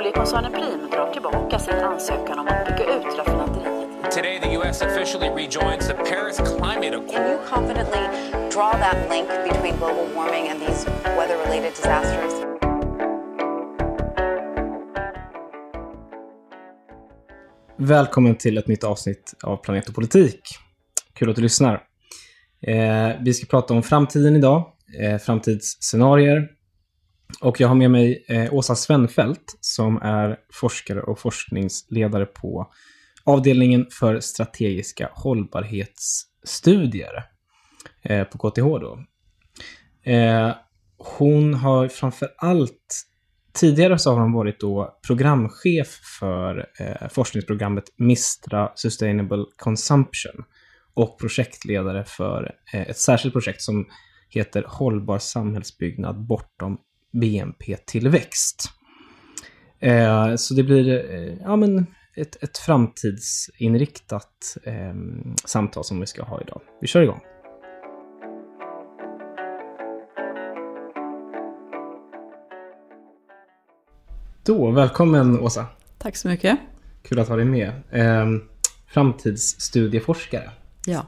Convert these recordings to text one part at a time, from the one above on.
Oljekoncernen Prim drar tillbaka sin ansökan om att bygga ut raffinaderiet. Today, the U.S. officially rejoins the Paris Climate Accord. Can you confidently draw that link between global warming and these weather related disasters? Välkommen till ett nytt avsnitt av Planet och politik. Kul att du lyssnar. Eh, vi ska prata om framtiden idag, eh, framtidsscenarier. Och jag har med mig eh, Åsa Svenfelt som är forskare och forskningsledare på avdelningen för strategiska hållbarhetsstudier eh, på KTH. Då. Eh, hon har framför allt Tidigare så har hon varit då programchef för eh, forskningsprogrammet Mistra Sustainable Consumption och projektledare för eh, ett särskilt projekt som heter Hållbar samhällsbyggnad bortom BNP-tillväxt. Eh, så det blir eh, ja, men ett, ett framtidsinriktat eh, samtal som vi ska ha idag. Vi kör igång. Då, välkommen Åsa. Tack så mycket. Kul att ha dig med. Eh, framtidsstudieforskare. Ja.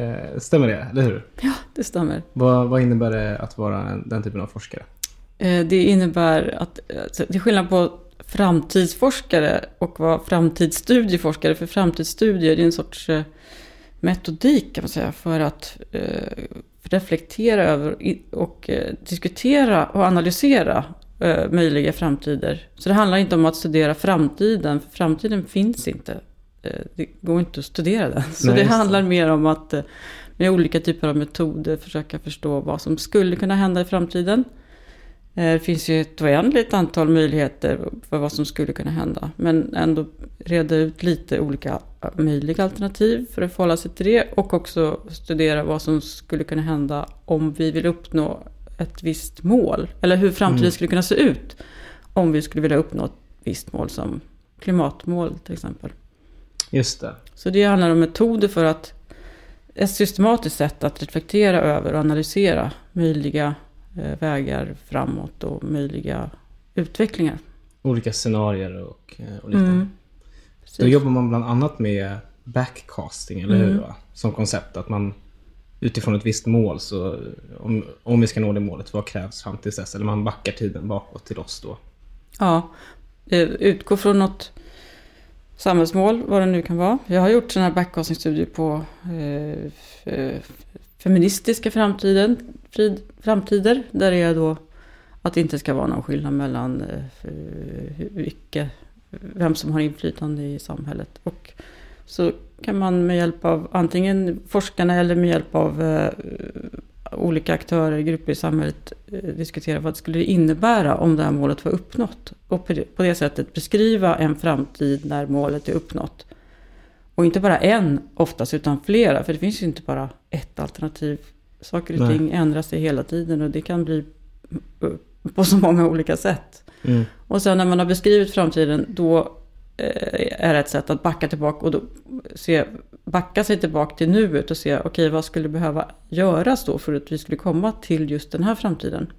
Eh, stämmer det, eller hur? Ja, det stämmer. Vad, vad innebär det att vara den typen av forskare? Eh, det innebär att, alltså, det är skillnad på framtidsforskare och vara framtidsstudieforskare. För framtidsstudier är en sorts eh, metodik kan man säga för att eh, reflektera över och diskutera och analysera möjliga framtider. Så det handlar inte om att studera framtiden, för framtiden finns inte. Det går inte att studera den. Så Nej, det det. handlar mer om att med olika typer av metoder försöka förstå vad som skulle kunna hända i framtiden. Eh, Det finns ju ett oändligt antal möjligheter för vad som skulle kunna hända. Men ändå reda ut lite olika möjliga alternativ för att förhålla sig till det. Och också studera vad som skulle kunna hända om vi vill uppnå ett visst mål. Eller hur framtiden Mm. skulle kunna se ut om vi skulle vilja uppnå ett visst mål som klimatmål till exempel. Just det. Så det handlar om metoder för att ett systematiskt sätt att reflektera över och analysera möjliga eh, vägar framåt och möjliga utvecklingar. Olika scenarier och, eh, och liknande. Mm. Då jobbar man bland annat med backcasting, eller hur? Mm. Va? Som koncept. Att man utifrån ett visst mål, så om, om vi ska nå det målet, vad krävs fram till dess? Eller man backar tiden bakåt till oss då. Ja, eh, utgå från något samhällsmål, vad det nu kan vara. Jag har gjort sådana här backcasting-studier på eh, eh, feministiska framtiden, frid, framtider. Där det är då att det inte ska vara någon skillnad mellan eh, vilka, vem som har inflytande i samhället. Och så kan man med hjälp av antingen forskarna eller med hjälp av eh, olika aktörer, grupper i samhället eh, diskutera vad det skulle innebära om det här målet var uppnått. Och på det, på det sättet beskriva en framtid när målet är uppnått. Och inte bara en oftast, utan flera. För det finns ju inte bara ett alternativ. Saker och Nej. ting ändrar sig hela tiden och det kan bli på så många olika sätt. Mm. Och sen när man har beskrivit framtiden, då eh, är det ett sätt att backa tillbaka och då se, backa sig tillbaka till nuet och se, okej, vad skulle behöva göras då för att vi skulle komma till just den här framtiden?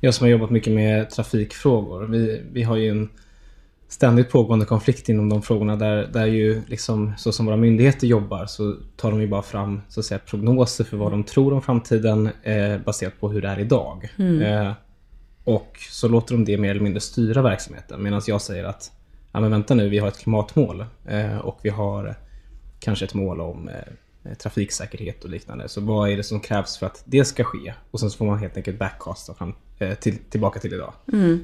Jag som har jobbat mycket med trafikfrågor. Vi, vi har ju en ständigt pågående konflikt inom de frågorna där, där ju liksom så som våra myndigheter jobbar så tar de ju bara fram så att säga, prognoser för vad de tror om framtiden eh, baserat på hur det är idag. Eh, och så låter de det mer eller mindre styra verksamheten medan jag säger att ja, men vänta nu, vi har ett klimatmål eh, och vi har kanske ett mål om eh, trafiksäkerhet och liknande. Så vad är det som krävs för att det ska ske? Och sen så får man helt enkelt backcasta fram, eh, till, tillbaka till idag.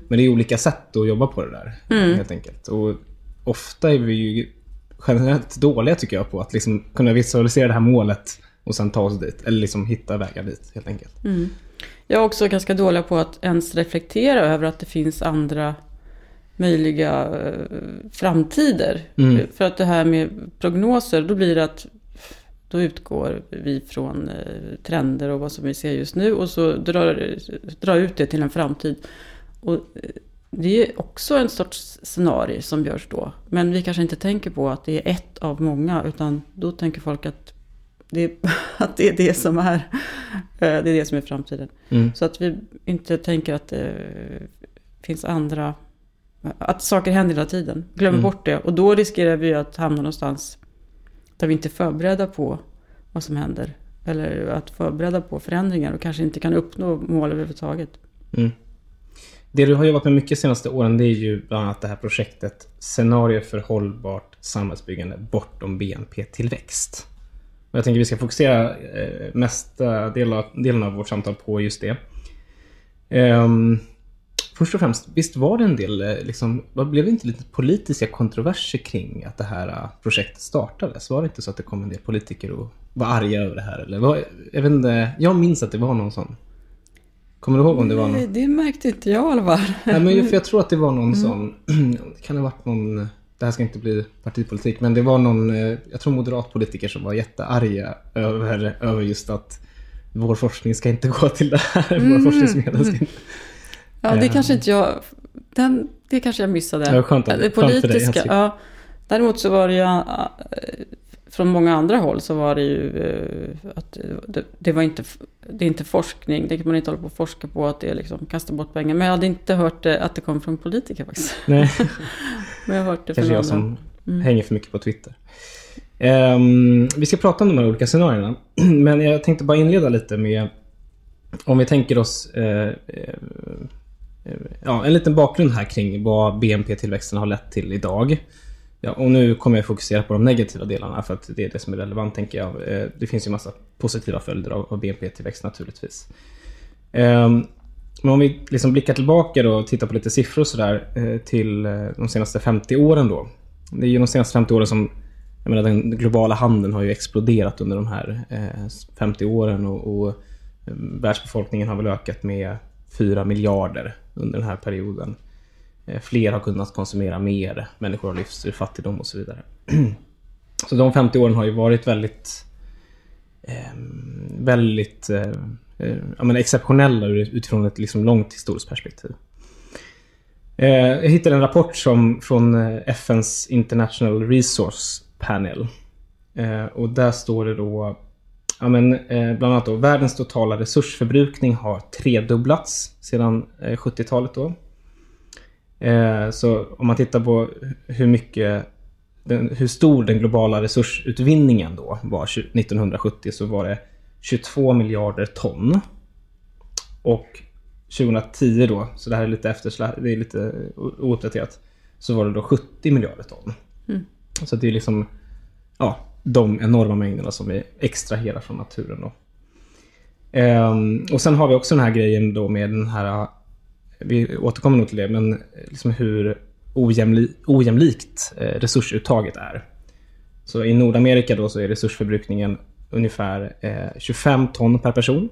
Men det är olika sätt att jobba på det där. Helt enkelt. Och ofta är vi ju generellt dåliga tycker jag på att liksom kunna visualisera det här målet och sen ta oss dit. Eller liksom hitta vägar dit helt enkelt. Jag är också ganska dålig på att ens reflektera över att det finns andra möjliga eh, framtider. Mm. För att det här med prognoser, då blir det att då utgår vi från eh, trender och vad som vi ser just nu och så drar, drar ut det till en framtid. Och eh, det är också en sorts scenario som görs då. Men vi kanske inte tänker på att det är ett av många, utan då tänker folk att det är, att det är det som är, eh, det är det som är framtiden. Mm. Så att vi inte tänker att det finns andra att saker händer hela tiden. Glömmer Mm. bort det. Och då riskerar vi att hamna någonstans där vi inte är förberedda på vad som händer. Eller att förbereda på förändringar och kanske inte kan uppnå mål överhuvudtaget. Mm. Det du har jobbat med mycket de senaste åren det är ju bland annat det här projektet Scenario för hållbart samhällsbyggande bortom BNP-tillväxt. Jag tänker vi ska fokusera eh, mesta del av, delen av vårt samtal på just det. Ehm, först och främst, visst var det en del, eh, liksom, blev det inte lite politiska kontroverser kring att det här eh, projektet startades? Var det inte så att det kom en del politiker och var arga över det här? Eller var, jag, vet inte, jag minns att det var någon sån. Kommer du ihåg om det var någon? Nej, det märkte inte jag i alla fall. Nej, men för jag tror att det var någon som... Det kan ha varit någon... Det här ska inte bli partipolitik, men det var någon... eh, Jag tror moderatpolitiker som var jättearga över, över just att vår forskning ska inte gå till det här. Våra forskningsmedel ska inte... Ja, det Eh. kanske inte jag... Den, det kanske jag missade. Skönt det skönt dig, politiska, Hans. ja. Däremot så var det ju... äh, Från många andra håll så var det ju äh, att det, det var inte... Det är inte forskning, det kan man inte hålla på och forska på att det är liksom kasta bort pengar. Men jag hade inte hört det, att det kom från politiker faktiskt. Nej, Men jag har hört det kanske från jag andra. som hänger för mycket på Twitter. Ehm, vi ska prata om de här olika scenarierna. Men jag tänkte bara inleda lite med... Om vi tänker oss... Eh, eh, ja, en liten bakgrund här kring vad BNP-tillväxten har lett till idag. Ja, och nu kommer jag fokusera på de negativa delarna för att det är det som är relevant tänker jag. Eh, det finns ju massa positiva följder av BNP-tillväxt naturligtvis. Ehm, men om vi liksom blickar tillbaka då och tittar på lite siffror sådär eh, till eh, de senaste 50 åren då. Det är ju de senaste 50 åren som jag menar, den globala handeln har ju exploderat under de här 50 åren och, och världsbefolkningen har väl ökat med 4 miljarder under den här perioden. Eh, fler har kunnat konsumera mer, människor har lyfts ur fattigdom och så vidare. Så de 50 åren har ju varit väldigt ehm, väldigt eh, eh, ja, men exceptionella utifrån ett liksom långt historiskt perspektiv. Jag hittade en rapport som, från FNs International Resource Panel. Och där står det då ja, men, eh, bland annat då, världens totala resursförbrukning har tredubblats sedan eh, 70-talet. Då. Eh, så om man tittar på hur mycket den, hur stor den globala resursutvinningen då var tju- 1970 så var det 22 miljarder ton. Och 2010 då, så det här är lite efterslä, det är lite ouppdaterat, så var det då 70 miljarder ton. Så det är liksom ja, de enorma mängderna som vi extraherar från naturen då. Ehm, och sen har vi också den här grejen då med den här, vi återkommer nog till det, men eh, liksom hur ojämli, ojämlikt eh, resursuttaget är. Så i Nordamerika då så är resursförbrukningen ungefär eh, 25 ton per person.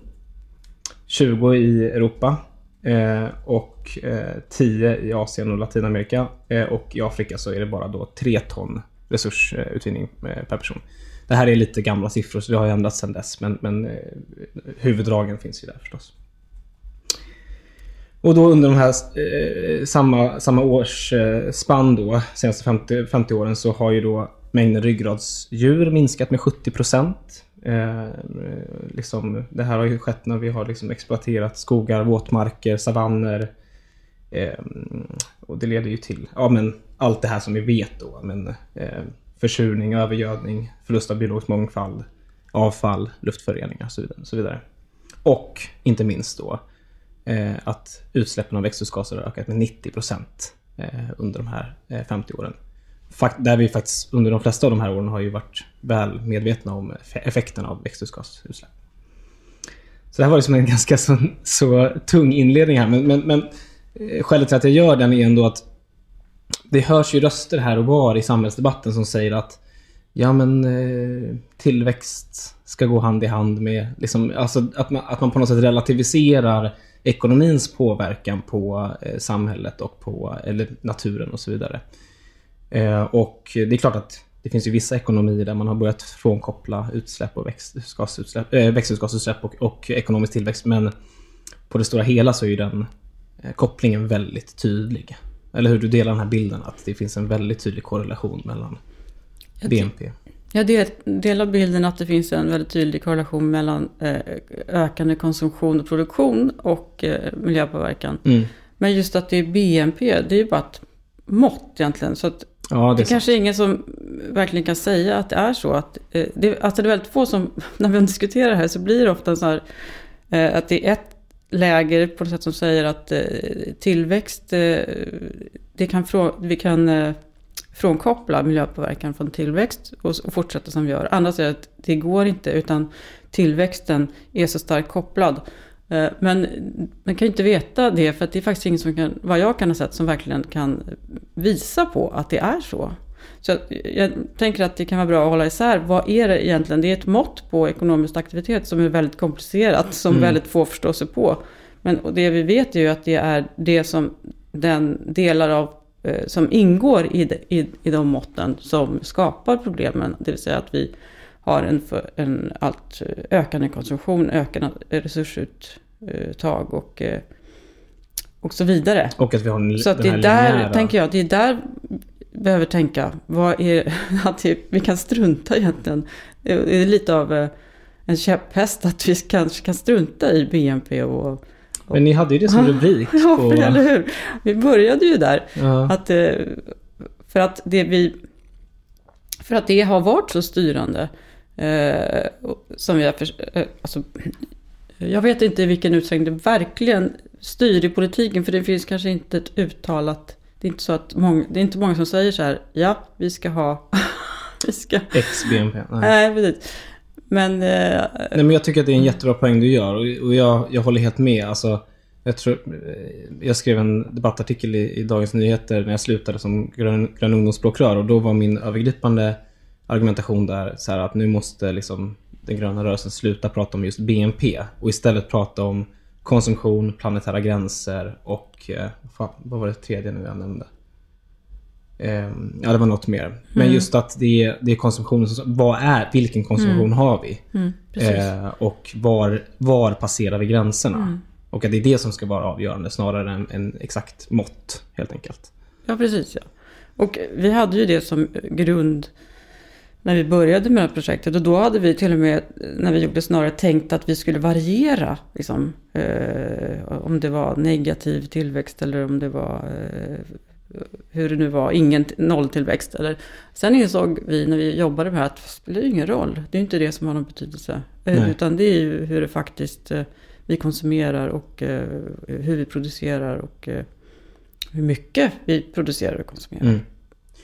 20 i Europa eh, och eh, 10 i Asien och Latinamerika. Eh, och i Afrika så är det bara då 3 ton resursutvinning eh, per person. Det här är lite gamla siffror så det har ju ändrats sedan dess men, men eh, huvuddragen finns ju där förstås. Och då under de här eh, samma, samma års eh, spann då, senaste 50, 50 åren, så har ju då mängden ryggradsdjur minskat med 70 procent. Eh, liksom, det här har ju skett när vi har liksom exploaterat skogar, våtmarker, savanner. Eh, och det leder ju till ja, men allt det här som vi vet då. Men, eh, försurning, övergödning, förlust av biologisk mångfald, avfall, luftföroreningar och så vidare. Och, så vidare. och inte minst då eh, att utsläppen av växthusgaser har ökat med 90 procent eh, under de här eh, 50 åren. Fakt, där vi faktiskt under de flesta av de här åren har ju varit väl medvetna om effekten effekterna av växthusgasutsläpp. Så det här var liksom en ganska så, så tung inledning här. Men, men, men eh, skälet till att jag gör den är ändå att det hörs ju röster här och var i samhällsdebatten som säger att ja men eh, tillväxt ska gå hand i hand med, liksom, alltså att man, att man på något sätt relativiserar ekonomins påverkan på eh, samhället och på eller naturen och så vidare. Eh, och det är klart att det finns ju vissa ekonomier där man har börjat frånkoppla utsläpp och växthusgasutsläpp, växthusgasutsläpp och, och ekonomisk tillväxt. Men på det stora hela så är ju den kopplingen väldigt tydlig. Eller hur? Du delar den här bilden att det finns en väldigt tydlig korrelation mellan Jag BNP. Jag del, delar bilden att det finns en väldigt tydlig korrelation mellan eh, ökande konsumtion och produktion och eh, miljöpåverkan. Mm. Men just att det är BNP, det är ju bara att mått egentligen. Så att Ja, det det är kanske är ingen som verkligen kan säga att det är så. Att, eh, det, alltså det är väldigt få som, när vi diskuterar det här så blir det ofta så här att det är ett läger på något sätt som säger att eh, tillväxt, eh, det kan frå, vi kan eh, frånkoppla miljöpåverkan från tillväxt och, och fortsätta som vi gör. Andra säger att det går inte utan tillväxten är så starkt kopplad. Men man kan ju inte veta det för att det är faktiskt ingen som kan, vad jag kan ha sett, som verkligen kan visa på att det är så. Så jag, jag tänker att det kan vara bra att hålla isär. Vad är det egentligen? Det är ett mått på ekonomisk aktivitet som är väldigt komplicerat, som Mm. väldigt få förstår sig på. Men det vi vet är ju att det är det som den delar av eh, som ingår i, de, i, i de måtten som skapar problemen. Det vill säga att vi har en, för, en allt ökande konsumtion, ökande resursuttag och, eh, och så vidare. Och att vi har en, Så att det är där, tänker jag, det är där behöver tänka. Vad är, att vi kan strunta egentligen. Det är lite av eh, en käpphäst att vi kanske kan strunta i BNP och... Men ni hade ju det som rubrik. Ja, på, för eller hur? Vi började ju där. ja. Att, eh, för att det vi... För att det har varit så styrande. Eh, som vi har för, eh, alltså, Jag vet inte i vilken utsträckning det verkligen styr i politiken. För det finns kanske inte ett uttalat... Det är inte så att många, det är inte många som säger så här. Ja, vi ska ha... vi ska... Ex-BNP. Nej. Nej, precis. Men... Eh, Nej, men jag tycker att det är en jättebra poäng du gör och, och jag, jag håller helt med. Alltså, jag, tror, eh, jag skrev en debattartikel i, i Dagens Nyheter när jag slutade som grön, grön ungdomsspråkrör och då var min övergripande argumentation där så här att nu måste liksom den gröna rörelsen sluta prata om just BNP och istället prata om konsumtion, planetära gränser och eh, fan, vad var det tredje nu jag nämnde? Ehm, ja, det var något mer. Men Mm. just att det är, det är konsumtionen som... Vad är, vilken konsumtion har vi? mm. Eh, och var, var passerar vi gränserna? Mm. Och att det är det som ska vara avgörande snarare än en exakt mått helt enkelt. Ja, precis. Ja. Och vi hade ju det som grund när vi började med det här projektet. Och då hade vi till och med, när vi gjorde snarare, tänkt att vi skulle variera. Liksom, eh, om det var negativ tillväxt eller om det var eh, hur det nu var, ingen nolltillväxt. Eller. Sen insåg vi när vi jobbade med det här att det spelar ingen roll. Det är inte det som har någon betydelse. Eh, Nej. utan det är ju hur det faktiskt eh, vi konsumerar och eh, hur vi producerar och hur mycket vi producerar och konsumerar. Mm.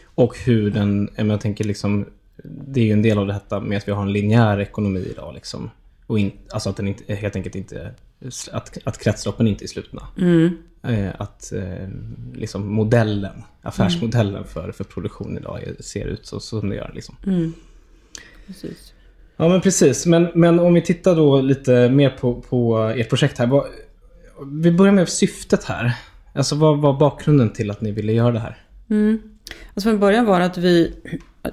Och hur den, jag tänker liksom, det är ju en del av detta med att vi har en linjär ekonomi idag liksom. Och in, alltså att den inte, helt enkelt inte, att, att kretsloppen inte är slutna. Mm. Eh, att eh, liksom modellen, affärsmodellen för, för produktion idag ser ut så som det gör liksom. Mm. Precis. Ja men precis. Men, men om vi tittar då lite mer på, på ert projekt här. Vad, vi börjar med syftet här. Alltså vad var bakgrunden till att ni ville göra det här? Mm. Alltså från början var det att vi,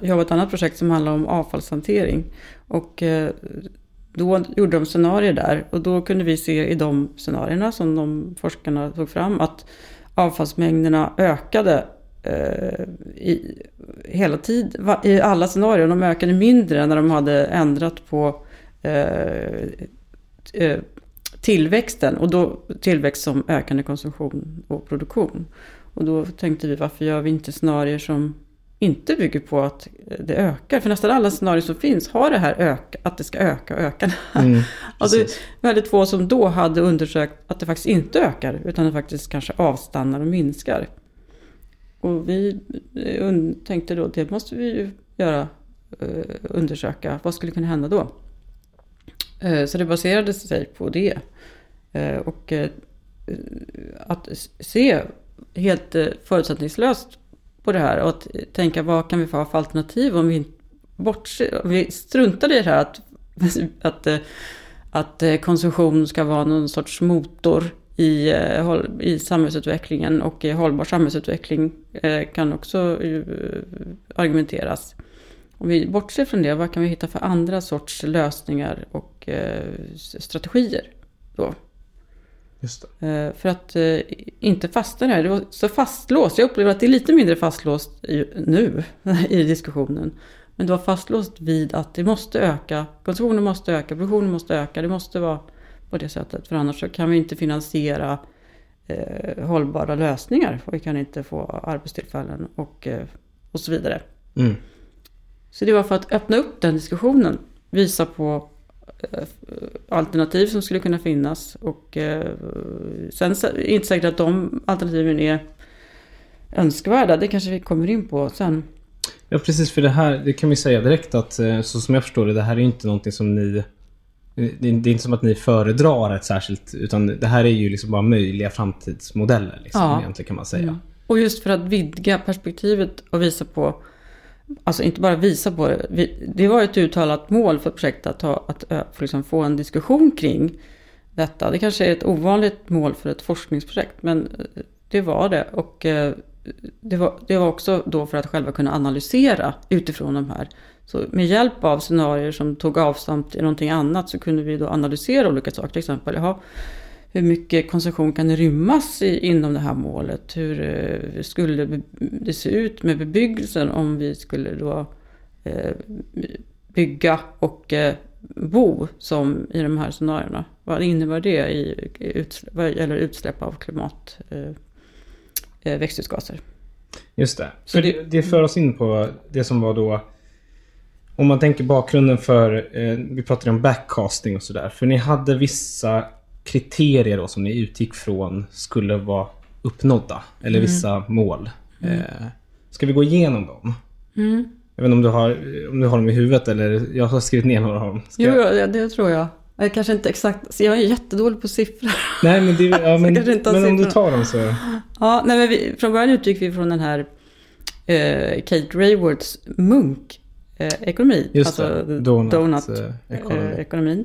jobbade ett annat projekt som handlade om avfallshantering. Och eh, då gjorde de scenarier där och då kunde vi se i de scenarierna som de forskarna tog fram att avfallsmängderna ökade eh, i, hela tid, i alla scenarier. De ökade mindre när de hade ändrat på eh, eh, tillväxten och då tillväxt som ökande konsumtion och produktion. Och då tänkte vi varför gör vi inte scenarier som inte bygger på att det ökar? För nästan alla scenarier som finns har det här öka, att det ska öka och öka. Mm, precis. väldigt få som då hade undersökt att det faktiskt inte ökar utan det faktiskt kanske avstannar och minskar. Och vi eh, tänkte då det måste vi ju göra, eh, undersöka. Vad skulle kunna hända då? Eh, Så det baserade sig på det. Eh, Och eh, att se helt eh, förutsättningslöst på det här och att tänka vad kan vi få för alternativ om vi, bortser, om vi struntar i det här att, att, eh, att eh, konsumtion ska vara någon sorts motor i, i samhällsutvecklingen och i hållbar samhällsutveckling kan också argumenteras. Om vi bortser från det, vad kan vi hitta för andra sorts lösningar och strategier då? Eh, För att eh, inte fastna där. Det var så fastlåst. Jag upplever att det är lite mindre fastlåst nu i diskussionen. Men det var fastlåst vid att det måste öka. Konsumtionen måste öka, produktionen måste öka. Det måste vara på det sättet. För annars så kan vi inte finansiera eh, hållbara lösningar. Och vi kan inte få arbetstillfällen och, eh, och så vidare. Mm. Så det var för att öppna upp den diskussionen. Visa på alternativ som skulle kunna finnas. Och eh, sen är det inte säkert att de alternativen är önskvärda. Det kanske vi kommer in på sen. Ja precis, för det här, det kan vi säga direkt att eh, så som jag förstår det, det här är inte någonting som ni... Det är det är inte som att ni föredrar ett särskilt, utan det här är ju liksom bara möjliga framtidsmodeller. Liksom, Ja. egentligen kan man säga. Mm. Och just för att vidga perspektivet och visa på, alltså inte bara visa på det, vi- det var ett uttalat mål för projektet att, ha, att för liksom få en diskussion kring detta. Det kanske är ett ovanligt mål för ett forskningsprojekt, men eh, det var det. Och eh, det var, det var också då för att själva kunna analysera utifrån de här. Så med hjälp av scenarier som tog avstamp i någonting annat så kunde vi då analysera olika saker. Till exempel, jaha, hur mycket konsumtion kan rymmas i, inom det här målet? Hur eh, skulle det se ut med bebyggelsen om vi skulle då eh, bygga och eh, bo som i de här scenarierna? Vad innebär det i, i utsläpp, gäller utsläpp av klimat, eh, eh, växthusgaser? Just det. Så det, det för oss in på det som var då... Om man tänker bakgrunden för... Eh, vi pratade om backcasting och sådär. För ni hade vissa kriterier då som ni utgick från skulle vara uppnådda. Eller vissa mål. Eh, ska vi gå igenom dem? Jag vet inte om du, har, om du har dem i huvudet eller... Jag har skrivit ner några av dem. Ska Jo, ja, det tror jag. Jag kanske inte exakt, jag är jättedålig på siffror. Nej men, det, ja, men, men om du tar dem så... Ja, nej, men vi, från början utgick vi från den här eh, Kate Raywards munk-ekonomi. Just det, donut, donut eh, eh, ekonomin.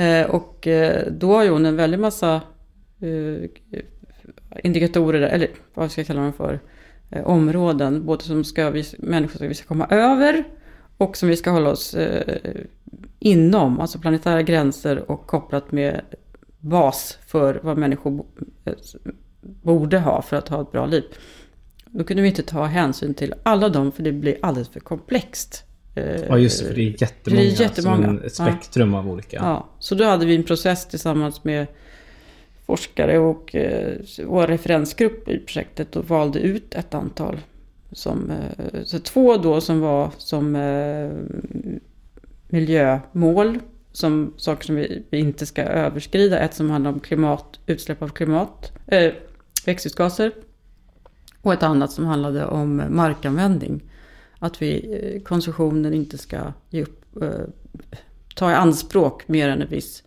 Eh, och eh, då har ju hon en väldig massa eh, indikatorer, eller vad ska jag kalla dem för, områden. Både som ska vi, människor som vi ska komma över och som vi ska hålla oss inom, alltså planetära gränser och kopplat med bas för vad människor borde ha för att ha ett bra liv. Då kunde vi inte ta hänsyn till alla dem för det blir alldeles för komplext. Eh, Ja just det, för det är jättemånga. Det är jättemånga, ett spektrum av olika. Ja, så då hade vi en process tillsammans med forskare och eh, vår referensgrupp i projektet och valde ut ett antal. Som, eh, så två då som var som miljömål, som saker som vi, inte ska överskrida. Ett som handlar om klimat, utsläpp av klimat, eh, växthusgaser. Och ett annat som handlade om markanvändning. Att vi, eh, konsumtionen inte ska ge upp, eh, ta i anspråk mer än en viss,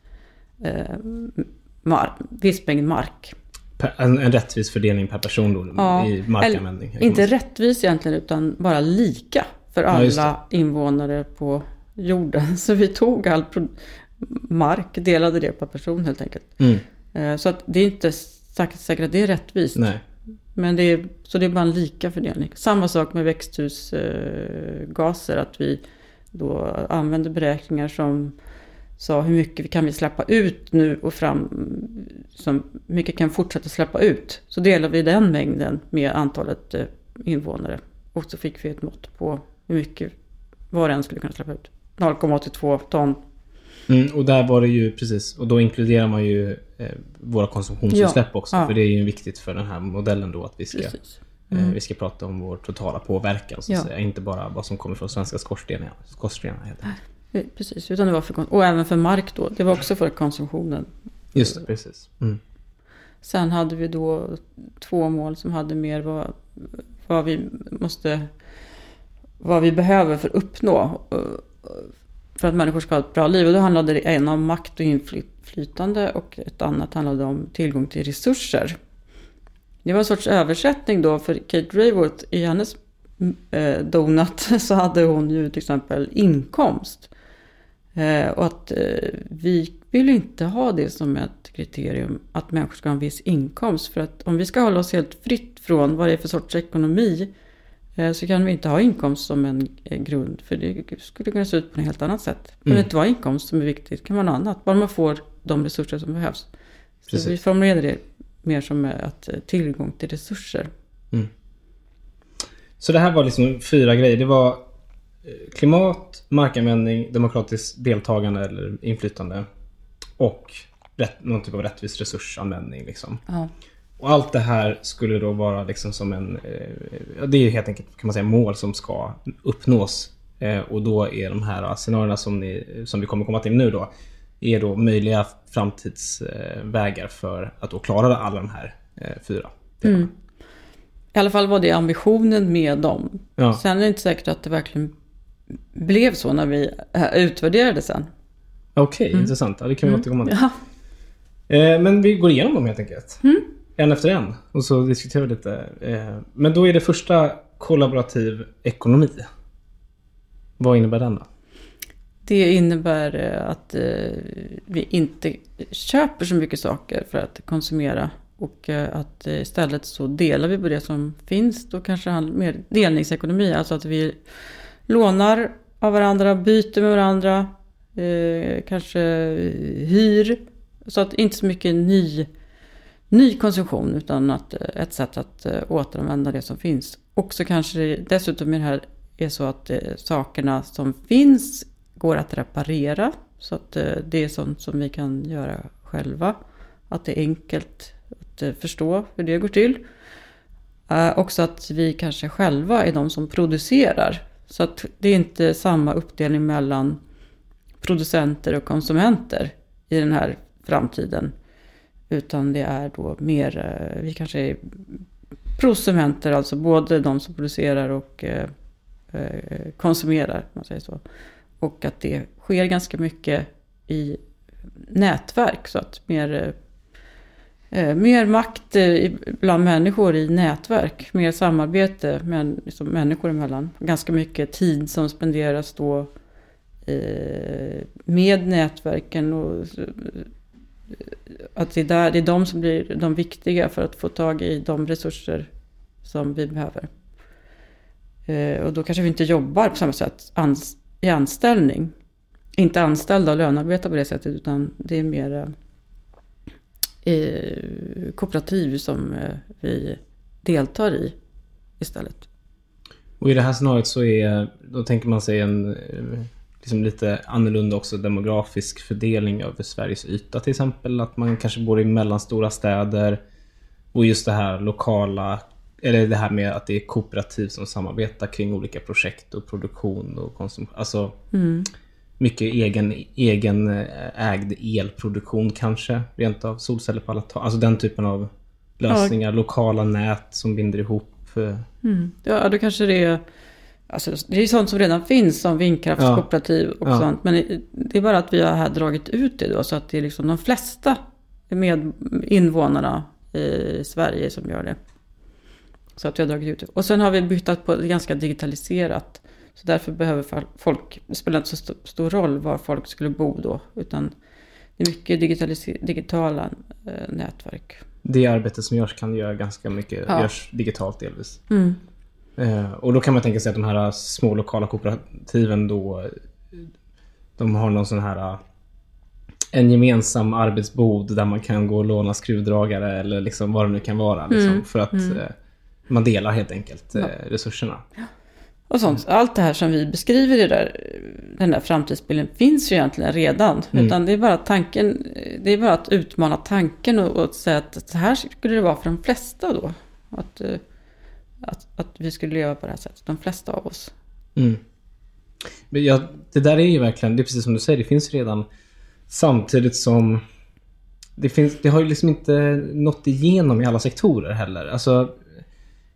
eh, mar- viss mängd mark. En, en rättvis fördelning per person då, Ja, i markanvändning. Inte rättvis egentligen utan bara lika för Ja, alla invånare på jorden. Så vi tog all mark, delade det per person helt enkelt. Mm, Eh, Så att det är inte säkert, säkert att det är rättvist. nej. Men det är, så det är bara en lika fördelning. Samma sak med växthusgaser. Att vi då använder beräkningar som sa hur mycket kan vi släppa ut nu och fram. Som mycket kan fortsätta släppa ut. Så delar vi den mängden med antalet eh, invånare. Och så fick vi ett mått på hur mycket var och en skulle kunna släppa ut. 0,82 ton. Mm, och där var det ju precis. Och då inkluderar man ju eh, våra konsumtionsutsläpp Ja, också. ja. För det är ju viktigt för den här modellen då att vi ska, Precis. eh, vi ska prata om vår totala påverkan. Så Ja. säga. Inte bara vad som kommer från svenska skorstenar. Eh, Precis, utan det var för, och även för mark då. Det var också för konsumtionen. Just det, precis. Mm. Sen hade vi då två mål som hade mer vad, vad vi måste vad vi behöver för att uppnå eh, för att människor ska ha ett bra liv. Och då handlade det ena om makt och inflytande och ett annat handlade om tillgång till resurser. Det var en sorts översättning då för Kate Raworth i hennes eh, donut så hade hon ju till exempel inkomst. Eh, och att eh, vi vill inte ha det som ett kriterium att människor ska ha en viss inkomst. För att om vi ska hålla oss helt fritt från vad det är för sorts ekonomi så kan vi inte ha inkomst som en eh, grund. För det skulle kunna se ut på ett helt annat sätt. Det behöver Mm. inte vara inkomst som är viktigt, det kan vara något annat. Bara man får de resurser som behövs. Så Precis. vi formulerade det mer som eh, att eh, tillgång till resurser. Så det här var liksom fyra grejer. Det var eh, klimat, markanvändning, demokratiskt deltagande eller inflytande och rätt, någon typ av rättvis resursanvändning. Liksom. Ja. Och allt det här skulle då vara liksom som en... Eh, det är ju helt enkelt kan man säga mål som ska uppnås. Eh, och då är de här scenarierna som, ni, som vi kommer komma till nu då är då möjliga framtidsvägar för att då klara alla de här eh, fyra delarna. Mm. I alla fall var det ambitionen med dem. Ja. Sen är det inte säkert att det verkligen blev så när vi eh, utvärderade sen. Okej, intressant. Ja, det kan vi återkomma till. Ja. Eh, men vi går igenom dem helt enkelt. En efter en. Och så diskuterar vi lite. Eh, men då är det första kollaborativ ekonomi. Vad innebär den då? Det innebär eh, att eh, vi inte köper så mycket saker för att konsumera. Och att istället så delar vi på det som finns. Då kanske det handlar mer delningsekonomi. Alltså att vi lånar av varandra, byter med varandra. Kanske hyr. Så att inte så mycket ny, ny konsumtion utan att eh, ett sätt att eh, återanvända det som finns. Och så kanske det dessutom i det här är så att eh, sakerna som finns går att reparera. Så att det är sånt som vi kan göra själva. Att det är enkelt att förstå hur det går till. Eh, också att vi kanske själva är de som producerar. Så att det är inte samma uppdelning mellan producenter och konsumenter i den här framtiden. Utan det är då mer, eh, vi kanske är prosumenter, alltså både de som producerar och eh, eh, konsumerar, om man säger så. Och att det sker ganska mycket i nätverk, så att mer, mer makt bland människor i nätverk, mer samarbete men, liksom, människor emellan. Ganska mycket tid som spenderas då med nätverken och att det är, där, det är de som blir de viktiga för att få tag i de resurser som vi behöver. Eh, och då kanske vi inte jobbar på samma sätt ans- i anställning. Inte anställda och lönearbetare på det sättet utan det är mer eh, kooperativ som eh, vi deltar i istället. Och i det här scenariot så är, då tänker man sig en eh, liksom lite annorlunda också demografisk fördelning över Sveriges yta till exempel. Att man kanske bor i mellanstora städer. Och just det här lokala, eller det här med att det är kooperativ som samarbetar kring olika projekt och produktion och konsumtion. Alltså mycket egen, egen eh, ägd elproduktion kanske. Rent av solceller på alla tak. Alltså den typen av lösningar. Lokala nät som binder ihop. eh, Ja, då kanske det är... Alltså, det är ju sånt som redan finns som vindkraftskooperativ och Ja. sånt. Men det är bara att vi har här dragit ut det då. Så att det är liksom de flesta med invånarna i Sverige som gör det. Så att vi har dragit ut det. Och sen har vi bytt på det ganska digitaliserat. Så därför behöver folk, det spelar inte så st- stor roll var folk skulle bo då. Utan det är mycket digitala eh, nätverk. det arbetet som görs kan göra ganska mycket, Ja. görs digitalt delvis. Mm. Eh, och då kan man tänka sig att de här små lokala kooperativen då De har någon sån här eh, En gemensam arbetsbod där man kan gå och låna skruvdragare eller liksom vad det nu kan vara. Liksom, Mm. För att eh, man delar helt enkelt Ja. resurserna. Och sånt. Allt det här som vi beskriver i där, den där framtidsbilden finns ju egentligen redan. Mm. Utan det är bara tanken, det är bara att utmana tanken och, och säga att så här skulle det vara för de flesta då. Att, att, att vi skulle leva på det här sättet, de flesta av oss. Mm. Men ja, det där är ju verkligen, det är precis som du säger, det finns redan samtidigt som det, finns, det har ju liksom inte nått igenom i alla sektorer heller. Alltså,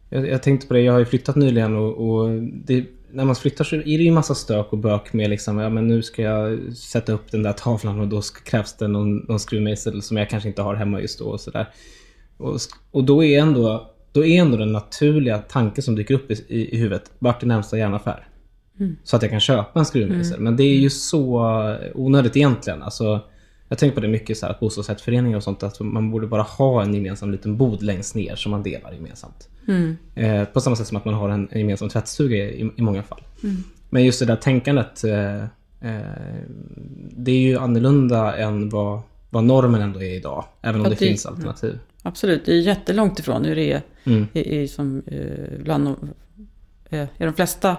jag, jag tänkte på det, jag har ju flyttat nyligen och, och det, när man flyttar så är det ju massa stök och bök med liksom, ja men nu ska jag sätta upp den där tavlan och då ska, krävs det någon, någon skruvmejsel som jag kanske inte har hemma just då och sådär. Och, och då är ändå, då är ändå den naturliga tanken som dyker upp i, i, i huvudet, vart är närmsta järnaffär? Så att jag kan köpa en skruvmejsel. Men det är ju så onödigt egentligen. Alltså, jag tänker på det mycket så här att bostadsrättsföreningar och sånt, att man borde bara ha en gemensam liten bod längst ner som man delar gemensamt. Eh, på samma sätt som att man har en, en gemensam tvättstuga i, i många fall. Men just det där tänkandet, eh, eh, det är ju annorlunda än vad, vad normen ändå är idag. Även om det, det- finns alternativ. Absolut, det är jättelångt ifrån hur det är Mm. i, i, som, eh, bland eh, i de flesta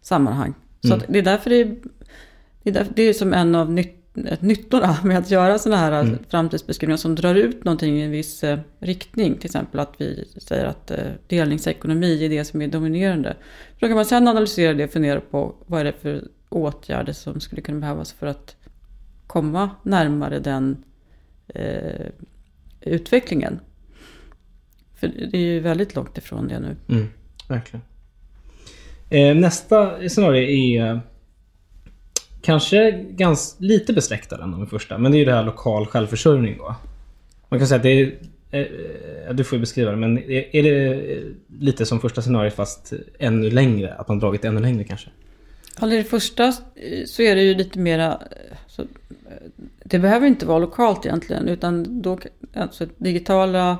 sammanhang. Så Mm. det är därför det är, det är, därför, det är som en av nytt, nyttorna med att göra sådana här mm. framtidsbeskrivningar som drar ut någonting i en viss eh, riktning. Till exempel att vi säger att eh, delningsekonomi är det som är dominerande. Då kan man sedan analysera det och fundera på vad är det för åtgärder som skulle kunna behövas för att komma närmare den eh, utvecklingen. För det är ju väldigt långt ifrån det nu. Mm, verkligen. Eh, nästa scenario är eh, kanske gans, lite besläktad än de första. Men det är ju det här lokal självförsörjning då. Man kan säga att det är... Eh, du får ju beskriva det, men är det eh, lite som första scenariot fast ännu längre? Att man dragit ännu längre kanske? I det första så är det ju lite mera... Så, det behöver inte vara lokalt egentligen, utan då, alltså, digitala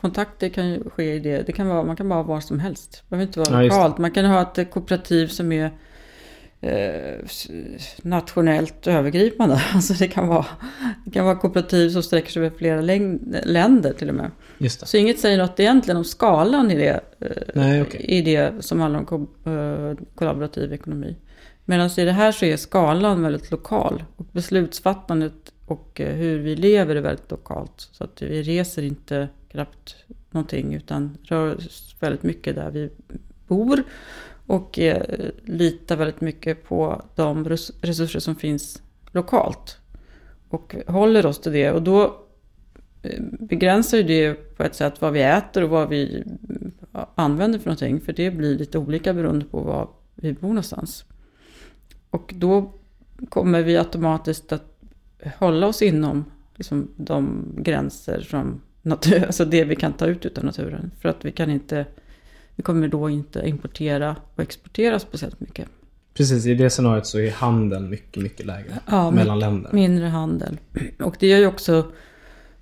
kontakter kan ju ske i det. det kan vara, man kan vara var som helst. Det behöver inte vara ja, lokalt. Man kan ha ett kooperativ som är eh, nationellt övergripande. Alltså det kan, vara, det kan vara kooperativ som sträcker sig över flera länder till och med. Så inget säger något egentligen om skalan i det, eh, Nej, okay. i det som handlar om ko eh, kollaborativ ekonomi. Medan i det här så är skalan väldigt lokal. Och beslutsfattandet och eh, hur vi lever är väldigt lokalt. Så att vi reser inte knappt någonting utan rör oss väldigt mycket där vi bor. Och eh, litar väldigt mycket på de resurser som finns lokalt. Och håller oss till det. Och då eh, begränsar ju det på ett sätt vad vi äter och vad vi använder för någonting. För det blir lite olika beroende på var vi bor någonstans. Och då kommer vi automatiskt att hålla oss inom liksom, de gränser som natur, alltså det vi kan ta ut utav naturen. För att vi kan inte, vi kommer då inte importera och exportera speciellt mycket. Precis, i det scenariot så är handeln mycket, mycket lägre ja, mellan länder. Mindre handel. Och det gör ju också, om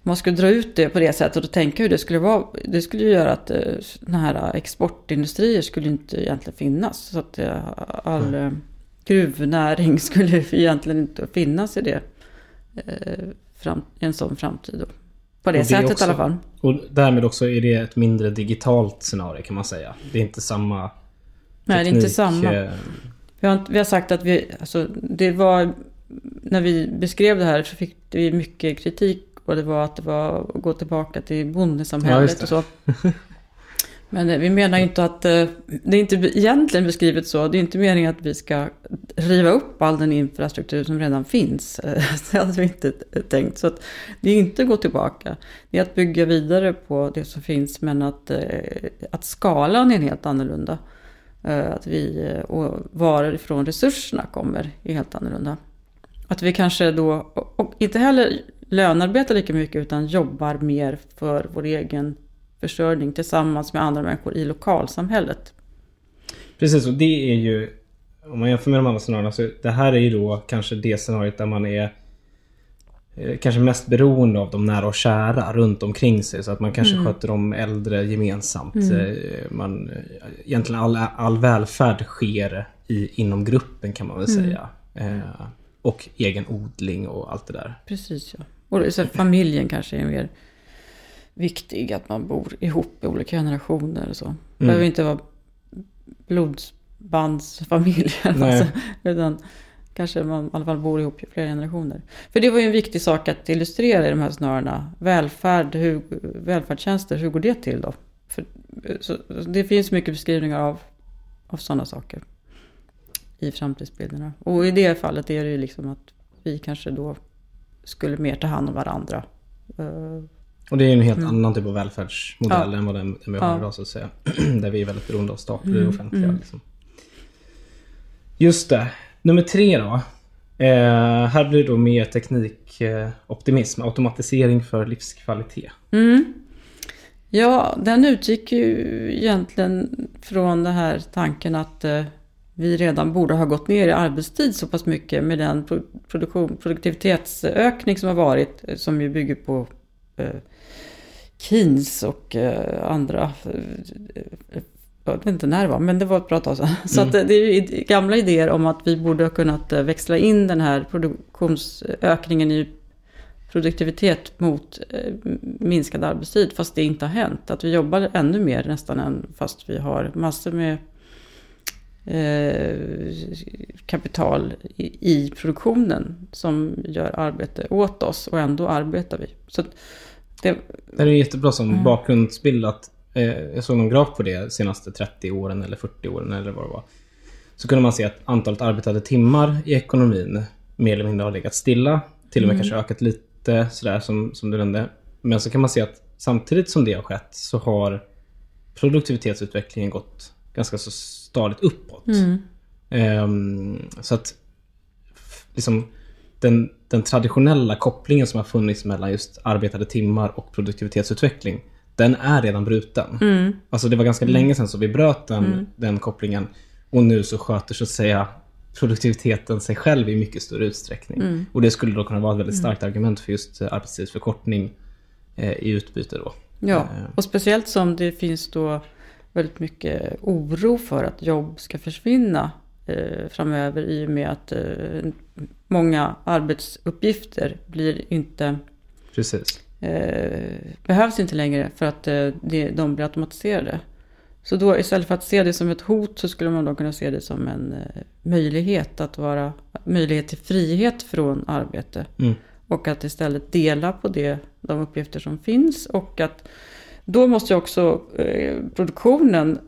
man skulle dra ut det på det sättet och tänka hur det skulle vara, det skulle ju göra att eh, sådana här exportindustrier skulle inte egentligen finnas. Så att eh, all mm. Gruvnäring skulle egentligen inte finnas i det, fram, i en sån framtid. Då. På det, det sättet också, i alla fall. Och därmed också är det ett mindre digitalt scenario kan man säga. Det är inte samma teknik. Nej, det är inte samma. Eh, vi har, vi har sagt att vi, alltså, det var, när vi beskrev det här så fick vi mycket kritik. Och det var att det var att gå tillbaka till bondesamhället ja, och så. Men eh, vi menar ju inte att, eh, det är inte egentligen beskrivet så, det är inte meningen att vi ska riva upp all den infrastruktur som redan finns. Det hade vi inte tänkt. Så att det är inte att gå tillbaka. Det är att bygga vidare på det som finns men att, eh, att skalan är helt annorlunda. Att vi, och varifrån resurserna kommer är helt annorlunda. Att vi kanske då, och inte heller lönearbetar lika mycket utan jobbar mer för vår egen försörjning tillsammans med andra människor i lokalsamhället. Precis, och det är ju... Om man jämför med de andra scenarierna så det här är ju då kanske det scenariot där man är eh, kanske mest beroende av de nära och kära runt omkring sig. Så att man kanske mm. sköter de äldre gemensamt. Mm. Eh, man, egentligen all, all välfärd sker i, inom gruppen kan man väl mm. säga. Eh, och egen odling och allt det där. Precis ja. Och så familjen kanske är mer viktig, att man bor ihop i olika generationer och så. Det mm. behöver inte vara blodsbandsfamiljer. Alltså, utan kanske man i alla fall bor ihop i flera generationer. För det var ju en viktig sak att illustrera i de här snararna. Välfärd, hur, välfärdstjänster, hur går det till då? För, så, det finns mycket beskrivningar av, av sådana saker i framtidsbilderna. Och i det fallet är det ju liksom att vi kanske då skulle mer ta hand om varandra. Och det är en helt mm. annan typ av välfärdsmodell ja. än vad den, den vi har ja. idag så att säga. Där vi är väldigt beroende av och mm. offentliga. Mm. Liksom. Just det. Nummer tre då. Eh, här blir det då mer teknikoptimism. Automatisering för livskvalitet. Mm. Ja, den utgick ju egentligen från den här tanken att eh, vi redan borde ha gått ner i arbetstid så pass mycket med den produktion, produktivitetsökning som har varit, eh, som ju bygger på eh, Keynes och eh, andra. Eh, jag vet inte när det var, men det var ett bra tag sedan. Så mm. att det är gamla idéer om att vi borde ha kunnat eh, växla in den här produktionsökningen i produktivitet mot minskad arbetstid, fast det inte har hänt. Att vi jobbar ännu mer nästan än fast vi har massor med eh, kapital i, produktionen som gör arbete åt oss och ändå arbetar vi. Så det, Det är jättebra som bakgrundsbild att eh, jag såg någon graf på det de senaste 30 åren eller 40 åren eller vad det var. Så kunde man se att antalet arbetade timmar i ekonomin mer eller mindre har legat stilla. Till och med kanske ökat lite sådär som, som du nämnde. Men så kan man se att samtidigt som det har skett så har produktivitetsutvecklingen gått ganska så stadigt uppåt. Ehm, så att liksom, den, den traditionella kopplingen som har funnits mellan just arbetade timmar och produktivitetsutveckling, den är redan bruten. Alltså det var ganska länge sedan så vi bröt den, den kopplingen. Och nu så sköter så att säga produktiviteten sig själv i mycket större utsträckning. Och det skulle då kunna vara ett väldigt starkt argument för just eh, arbetstidsförkortning eh, i utbyte då. Ja, Eh, och speciellt som det finns då väldigt mycket oro för att jobb ska försvinna framöver i och med att eh, många arbetsuppgifter blir inte, Precis. eh, behövs inte längre för att eh, de blir automatiserade. Så då istället för att se det som ett hot så skulle man då kunna se det som en eh, möjlighet att vara, möjlighet till frihet från arbete. Mm. Och att istället dela på det, de uppgifter som finns och att då måste ju också eh, produktionen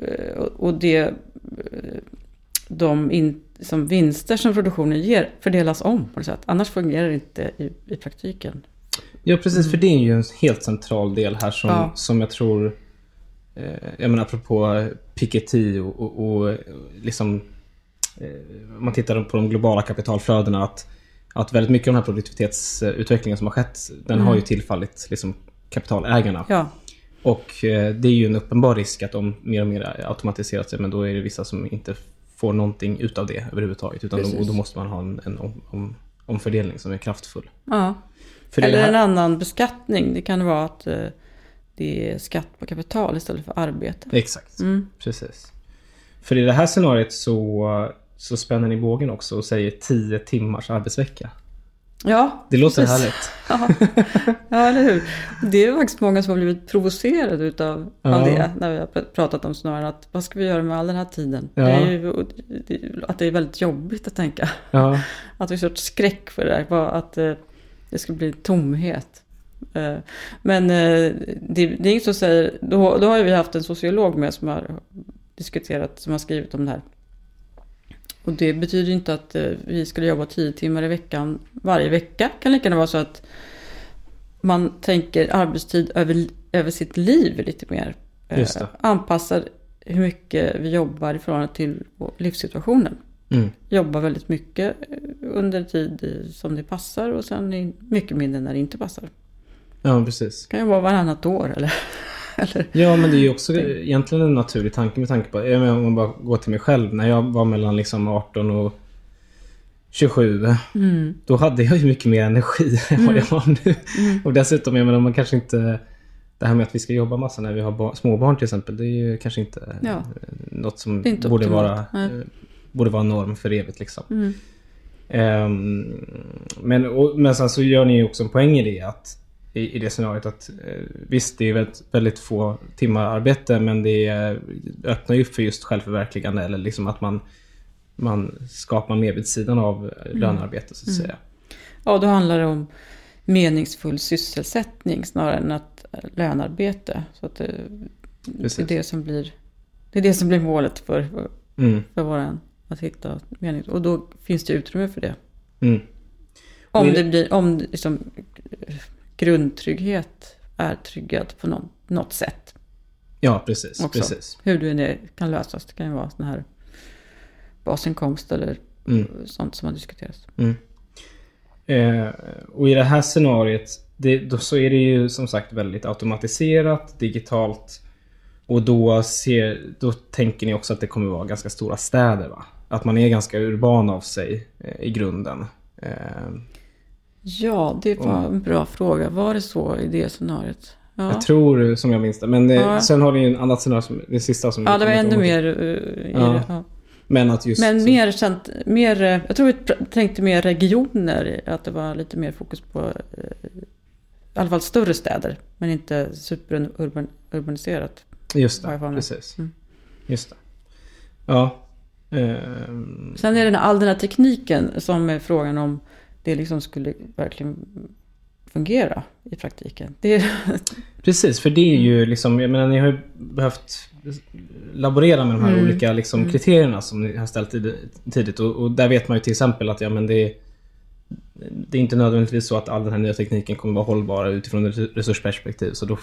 eh, och det, eh, de in, som vinster som produktionen ger fördelas om på något sätt. Annars fungerar det inte i, i praktiken. Ja, precis. För det är ju en helt central del här som, Ja. som jag tror... Eh, jag menar apropå Piketty och, och, och liksom... Eh, om man tittar på de globala kapitalflödena att, att väldigt mycket av den här produktivitetsutvecklingen som har skett, den har ju tillfallit liksom kapitalägarna. Ja, Och eh, det är ju en uppenbar risk att om mer och mer automatiserat sig, men då är det vissa som inte får någonting utav det överhuvudtaget. Utan då, då måste man ha en, en om, om, omfördelning som är kraftfull. ja. För Eller här- en annan beskattning. Det kan vara att eh, det är skatt på kapital istället för arbete. Exakt, Mm. precis. För i det här scenariot så, så spänner ni bågen också och säger 10 timmars arbetsvecka. Ja, Det låter precis. härligt. Ja. ja, eller hur? Det är faktiskt många som har blivit provocerade utav Ja. av det. När vi har pr- pratat om snarare att vad ska vi göra med all den här tiden? Ja. Det är ju, att det är väldigt jobbigt att tänka. Ja, Att en sorts skräck för det där. Att eh, det ska bli tomhet. Eh, Men eh, det, är inget som säger... Då, då har vi haft en sociolog med som har diskuterat, som har skrivit om det här. Och det betyder inte att eh, vi skulle jobba tio timmar i veckan varje vecka. Det kan lika gärna vara så att man tänker arbetstid över, över sitt liv lite mer. Eh, Just det. Anpassar hur mycket vi jobbar i förhållande till livssituationen. mm. Jobbar väldigt mycket eh, under tid som det passar och sen mycket mindre när det inte passar. ja precis. Kan vara varannat år eller... eller Ja, men det är ju också egentligen en naturlig tanke med tanke på, jag menar, om man bara går till mig själv, när jag var mellan liksom 18 och 27, mm, då hade jag ju mycket mer energi än vad jag har nu. Och dessutom, jag menar, man kanske inte... Det här med att vi ska jobba massa när vi har ba- småbarn till exempel, det är ju kanske inte Ja. eh, något som inte borde vara, nej. eh, borde vara norm för evigt. Liksom. mm, Ehm, men, och, men sen så gör ni ju också en poäng i det att i, i det scenariot att eh, visst, det är väldigt, väldigt få timmar arbete men det eh, öppnar ju för just självförverkligande eller liksom att man, man skapar mer vid sidan av eh, lönearbete så att säga. Ja, då handlar det om meningsfull sysselsättning snarare än att eh, lönarbete. Så att det, det, är det, som blir, det är det som blir målet för, Mm, för våran, att hitta mening. Och då finns det utrymme för det. mm. Om det blir, om liksom, eh, grundtrygghet är tryggad på någon, något sätt. Ja, precis. Också. precis. Hur det är- kan lösas. Det kan ju vara sån här basinkomst eller Mm. sånt som har diskuterats. Mm. Eh, och i det här scenariet, det, då, så är det ju som sagt väldigt automatiserat, digitalt. Och då, ser, då tänker ni också att det kommer vara ganska stora städer va? Att man är ganska urban av sig eh, i grunden. Eh, Ja, det var en bra fråga. Var det så i det scenariot? Ja, Jag tror som jag minns det. Men Ja. sen har ni ju en annat scenario, som, det sista som ja det var ännu mer uh, Ja. det. Men att just... Men mer känt, mer, eh, jag tror vi tänkte mer regioner, att det var lite mer fokus på eh, i alla fall större städer, men inte superurbaniserat. Just det, precis. Mm. Just det. Ja. Eh, Sen är det all den här tekniken som är frågan om det liksom skulle verkligen fungera i praktiken. Det Precis, för det är ju liksom, jag menar ni har ju behövt laborera med de här Mm. olika liksom, kriterierna som ni har ställt tid- tidigt. Och, och där vet man ju till exempel att ja, men det, är- det är inte nödvändigtvis så att all den här nya tekniken kommer vara hållbar utifrån ett resursperspektiv. Så då,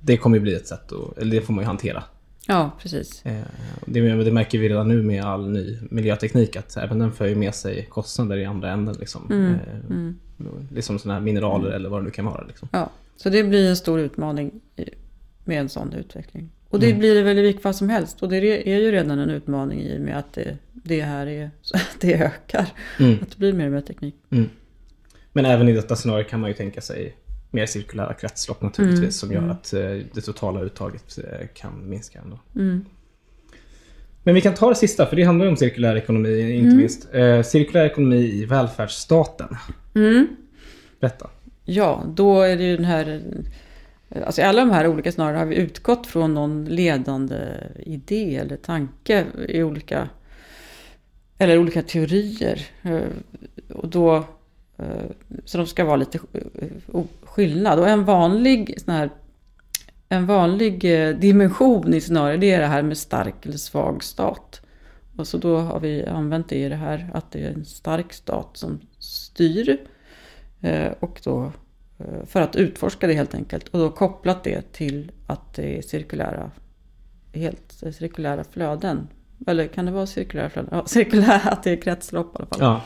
det kommer ju bli ett sätt, att, eller det får man ju hantera. Ja, precis. Eh, Det, det märker vi redan nu med all ny miljöteknik att även den för med sig kostnader i andra änden. Liksom. Mm, Eh, Liksom sådana här mineraler eller vad det nu kan vara. Liksom. Ja, så det blir en stor utmaning med en sån utveckling. Och det blir det väl i vilket fall som helst. Och det är ju redan en utmaning i och med att det, det här är, det ökar. Mm. Att det blir mer och mer teknik. Men även i detta scenario kan man ju tänka sig mer cirkulära kretslopp naturligtvis som gör att eh, det totala uttaget eh, kan minska ändå. Men vi kan ta det sista för det handlar ju om cirkulär ekonomi inte minst. Eh, cirkulär ekonomi i välfärdsstaten. Berätta. Ja, då är det ju den här... Alltså i alla de här olika scenarierna har vi utgått från någon ledande idé eller tanke i olika... Eller olika teorier. Eh, Och då... eh, Så de ska vara lite eh, skillnad. Och en vanlig sån här... En vanlig eh, dimension i scenariot det är det här med stark eller svag stat. Och så då har vi använt det i det här att det är en stark stat som styr. Eh, Och då eh, för att utforska det helt enkelt. Och då kopplat det till att det är cirkulära, helt cirkulära flöden. Eller kan det vara cirkulära flöden? Ja, cirkulära, att det är kretslopp i alla fall. Ja.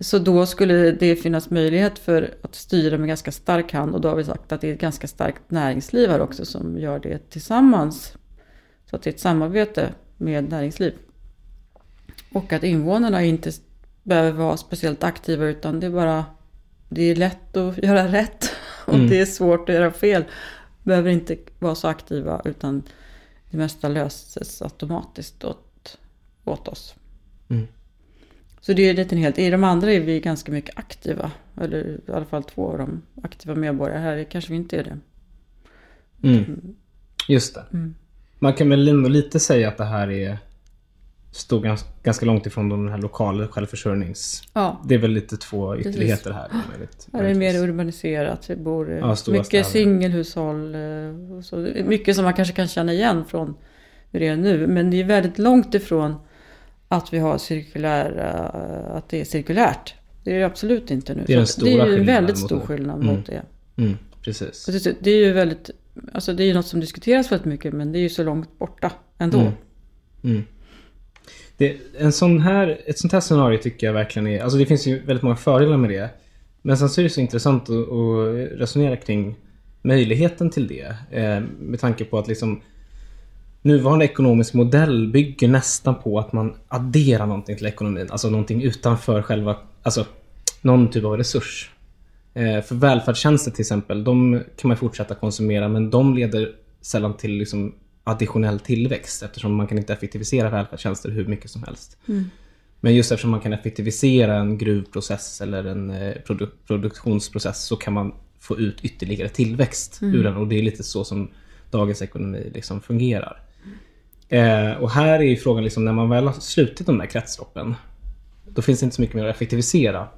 Så då skulle det finnas möjlighet för att styra med ganska stark hand. Och då har vi sagt att det är ett ganska starkt näringsliv här också som gör det tillsammans. Så att det är ett samarbete med näringsliv. Och att invånarna inte behöver vara speciellt aktiva utan det är bara det är lätt att göra rätt och Mm. det är svårt att göra fel. Behöver inte vara så aktiva utan det mesta löses automatiskt åt, åt oss. Mm. Så det är lite helt, i de andra är vi ganska mycket aktiva. Eller i alla fall två av dem aktiva medborgare. Här kanske vi inte är det. Mm. Just det. Mm. Man kan väl ändå lite säga att det här är står gans, ganska långt ifrån den här lokala självförsörjnings... Ja, Det är väl lite två ytterligheter här. Möjligt, här är det mer urbaniserat. Vi bor eh, Ja, mycket singelhushåll. eh, och så. Det Mycket som man kanske kan känna igen från hur det är nu. Men det är väldigt långt ifrån att vi har cirkulära, att det är cirkulärt. Det är det absolut inte nu. Det är den att det stora är ju en väldigt mot stor skillnad Mm. mot det. Mm, precis. Det- Det är ju väldigt, alltså det är ju något som diskuteras väldigt mycket men det är ju så långt borta ändå. Mm. Mm. Det, en sån här, ett sånt här scenario tycker jag verkligen är... Alltså det finns ju väldigt många fördelar med det. Men sen så är det så intressant att, att resonera kring möjligheten till det. Eh, med tanke på att liksom nuvarande ekonomisk modell bygger nästan på att man adderar någonting till ekonomin. Alltså någonting utanför själva... Alltså någon typ av resurs. Eh, för välfärdstjänster till exempel, de kan man fortsätta konsumera men de leder sällan till liksom additionell tillväxt eftersom man kan inte effektivisera välfärdstjänster hur mycket som helst. Men just eftersom man kan effektivisera en gruvprocess eller en eh, produ- produktionsprocess så kan man få ut ytterligare tillväxt ur den och det är lite så som dagens ekonomi liksom fungerar. Eh, och här är ju frågan liksom när man väl har slutit de där kretsloppen då finns det inte så mycket mer att effektivisera.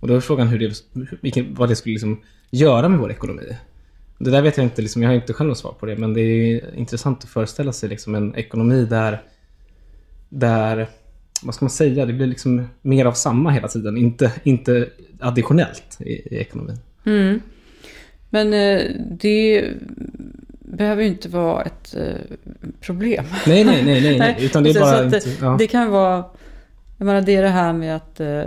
Och då är frågan hur det, vilken, vad det skulle liksom göra med vår ekonomi. Det där vet jag inte, liksom, jag har inte själv något svar på det. Men det är intressant att föreställa sig liksom, en ekonomi där, där, vad ska man säga, det blir liksom mer av samma hela tiden. Inte, inte additionellt i, i ekonomin. Mm. Men eh, det behöver ju inte vara ett eh, problem. Nej, nej, nej, nej, nej. Utan det är bara att inte, ja. Det kan vara, jag menar det är det här med att eh,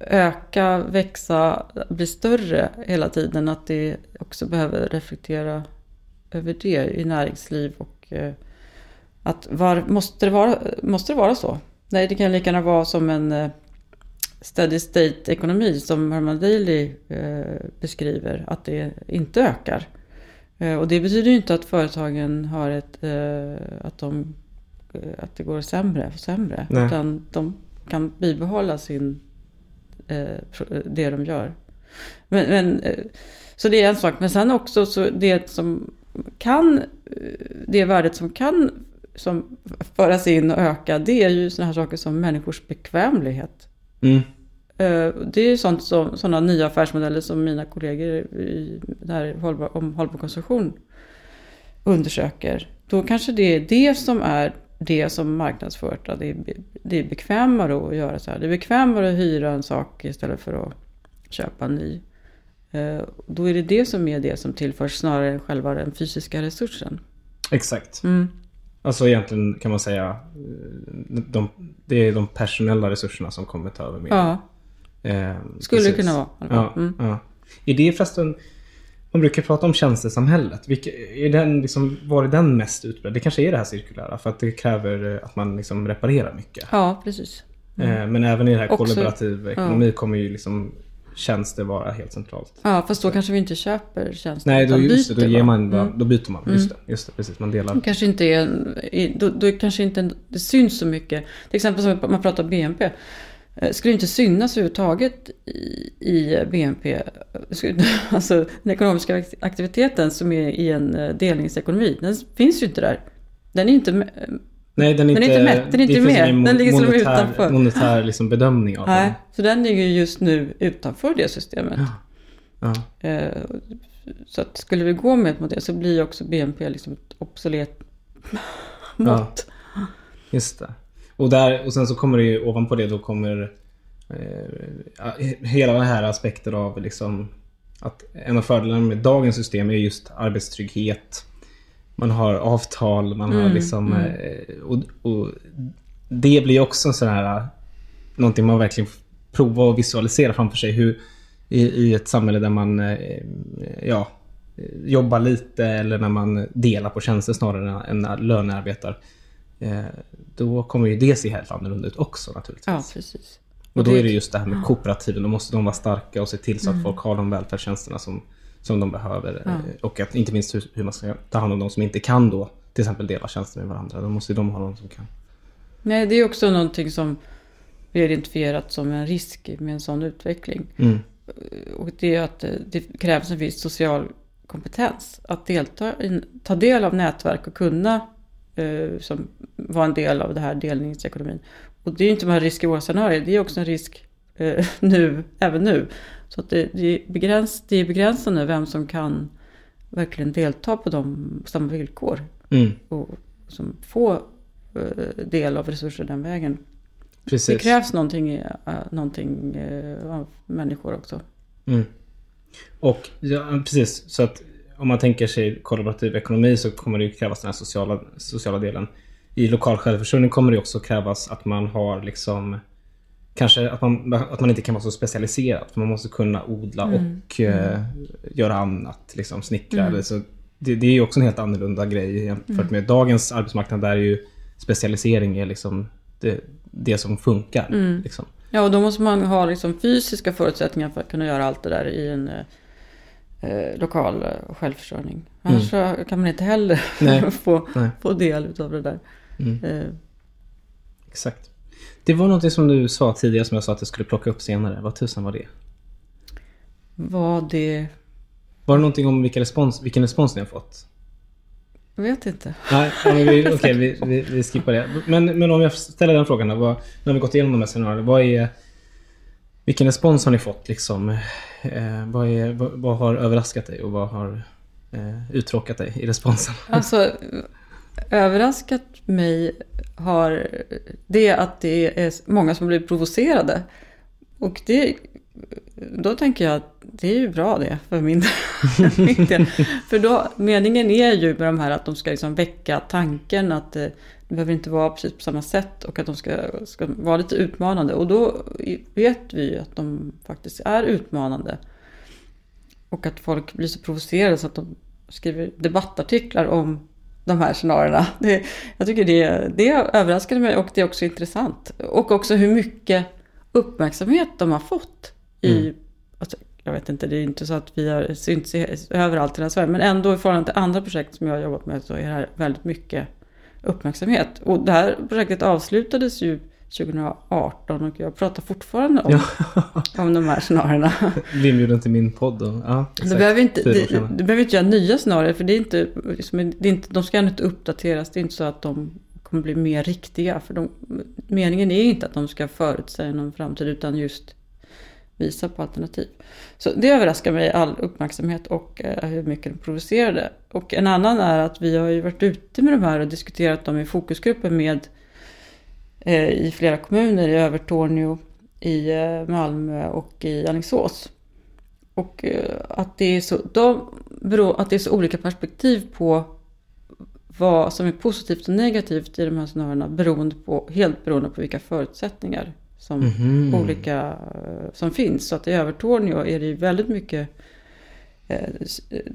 öka, växa, bli större hela tiden. Att det också behöver reflektera över det i näringsliv och eh, att var, måste, det vara, måste det vara så? Nej, det kan lika gärna vara som en steady state ekonomi som Herman Daly eh, beskriver, att det inte ökar. Eh, och det betyder ju inte att företagen har ett, eh, att, de, eh, att det går sämre och sämre. Nej. Utan de kan bibehålla sin, det de gör. Men, men, så det är en sak. Men sen också så det som kan, det värdet som kan som föras in och öka, det är ju sådana här saker som människors bekvämlighet. Mm. Eh, Det är ju sånt som, sådana nya affärsmodeller som mina kollegor i det här hållbar, om hållbar konsumtion undersöker. Då kanske det är det som är det som marknadsförs. Det är, det är bekvämare att göra så här. Det är bekvämare att hyra en sak istället för att köpa en ny. Eh, Då är det det som är det som tillförs snarare än själva den fysiska resursen. Exakt. Mm. Alltså egentligen kan man säga eh, de, det är de personella resurserna som kommer ta över mer. Ja, Eh, skulle det precis. kunna vara. Ja, Mm. ja. Är det förresten... Man brukar prata om tjänstesamhället. Vilka, är den liksom, var är den mest utbredd? Det kanske är det här cirkulära för att det kräver eh, att man liksom reparerar mycket. ja precis. Eh, Men även i det här Också- kollaborativ ekonomi kommer ju liksom tjänster vara helt centralt. Ja, fast då kanske vi inte köper tjänster. Nej, då, just det, då, byter, ger man, bara- Mm. då byter man. Just det, just det, precis. Man delar. Det kanske inte är, då, då kanske inte det syns så mycket. Till exempel som man pratar om BNP. Eh, Skulle inte synas överhuvudtaget i, i BNP. Skulle- Alltså den ekonomiska aktiviteten som är i en eh, delningsekonomi. Den finns ju inte där. Den är inte Nej, den är Den inte, inte mätt, den är inte med. ingen Den ligger monetär, utanför. monetär liksom bedömning av Nej, den. så den ligger ju just nu utanför det systemet. Ja. Eh, Så att skulle vi gå med mot det så blir också BNP liksom ett obsolet mått. Just det. Och, där, och sen så kommer det ju ovanpå det då kommer eh, hela den här aspekten av liksom att en av fördelarna med dagens system är just arbetstrygghet. Man har avtal, man har liksom... Eh, och, och det blir också en sån här... Någonting man verkligen prova och visualisera framför sig. Hur i, i ett samhälle där man eh, ja, jobbar lite eller när man delar på tjänster snarare än lönearbetar. Eh, då kommer ju det se helt annorlunda ut också naturligtvis. Ja, precis. och då är det just det här med kooperativen. Då måste de vara starka och se till så att folk har de välfärdstjänsterna som, som de behöver. Ja. Eh, Och att inte minst hur, hur man ska ta hand om de som inte kan då till exempel dela tjänster med varandra. Då måste ju de ha någon som kan. Nej, det är också någonting som vi har identifierat som en risk med en sån utveckling. Mm. Och det är att eh, det krävs en viss social kompetens. Att delta ta del av nätverk och kunna eh, som vara en del av det här delningsekonomin. Och det är ju inte bara risk i våra scenarier, det är också en risk eh, nu, även nu. Så att det, det, är begräns, det är begränsande vem som kan verkligen delta på de på samma villkor Mm. och som få eh, del av resurser den vägen. Precis. Det krävs någonting, eh, någonting eh, av människor också. Mm. Och ja, precis, så att om man tänker sig kollaborativ ekonomi så kommer det ju krävas den här sociala, sociala delen. I lokal självförsörjning kommer det också krävas att man har liksom Kanske att man, att man inte kan vara så specialiserad. För man måste kunna odla och eh, göra annat. Liksom snickra. Eller så, det, det är ju också en helt annorlunda grej jämfört med dagens arbetsmarknad. Där ju specialisering är liksom det, det som funkar. Liksom. Ja, och då måste man ha liksom fysiska förutsättningar för att kunna göra allt det där i en eh, lokal eh, självförsörjning. Annars så kan man inte heller Nej. få, Nej. få del av det där. Eh, Exakt. Det var något som du sa tidigare som jag sa att jag skulle plocka upp senare. Vad tusan var det? vad det... Var det någonting om vilka respons, vilken respons ni har fått? Jag vet inte. Nej, okej, vi, vi, vi skippar det. Men, men om jag ställer den frågan då. Vad, nu har vi gått igenom de här scenarierna. Vad är... Vilken respons har ni fått liksom? Eh, vad, är, vad, vad har överraskat dig och vad har eh, uttråkat dig i responsen? Alltså, överraskat mig har det att det är många som blir provocerade. Och det, då tänker jag att det är ju bra det för min, min del. För då, meningen är ju med de här att de ska liksom väcka tanken att eh, det, behöver inte vara precis på samma sätt och att de ska, ska vara lite utmanande. Och då vet vi ju att de faktiskt är utmanande. Och att folk blir så provocerade så att de skriver debattartiklar om de här scenarierna. Det, jag tycker det, det överraskade mig och det är också intressant. Och också hur mycket uppmärksamhet de har fått i... Mm. Alltså, jag vet inte, det är inte så att vi har synts överallt i hela Sverige. Men ändå i förhållande till andra projekt som jag har jobbat med så är det här väldigt mycket uppmärksamhet. Och det här projektet avslutades ju 2018 och jag pratar fortfarande om, om de här scenarierna. Vi inbjuden till min podd. Och, ja, Du behöver, inte, du, du behöver inte göra nya scenarier för det är inte, liksom, det är inte, de ska inte uppdateras. Det är inte så att de kommer bli mer riktiga. För de, meningen är inte att de ska förutsäga någon framtid utan just visa på alternativ. Så det överraskar mig all uppmärksamhet och eh, hur mycket de provocerade. Och en annan är att vi har ju varit ute med de här och diskuterat dem i fokusgrupper med eh, i flera kommuner, i Övertorneå, i eh, Malmö och i Alingsås. Och eh, att det, är så, de beror, att det är så olika perspektiv på vad som är positivt och negativt i de här scenarierna beroende på, helt beroende på vilka förutsättningar som, Mhm. olika, eh, som finns. Så att i Övertorneå är det ju väldigt mycket eh,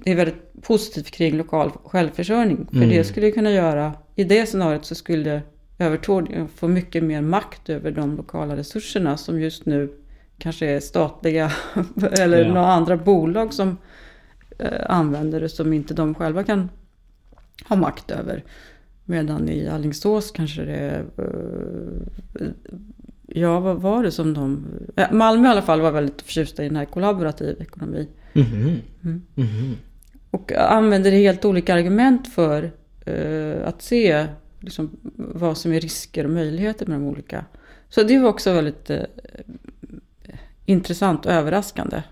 det är väldigt positivt kring lokal självförsörjning. För Mm. det skulle kunna göra, i det scenariot så skulle Övertorneå få mycket mer makt över de lokala resurserna som just nu kanske är statliga eller Ja. några andra bolag som eh, använder det som inte de själva kan ha makt över. Medan i Alingsås kanske det är... Ja, vad var det som de... eh, Malmö i alla fall var väldigt förtjusta i den här kollaborativ ekonomi. Mhm. Mm. Mhm. Och använder helt olika argument för eh, att se liksom, vad som är risker och möjligheter med de olika. Så det var också väldigt eh, intressant och överraskande.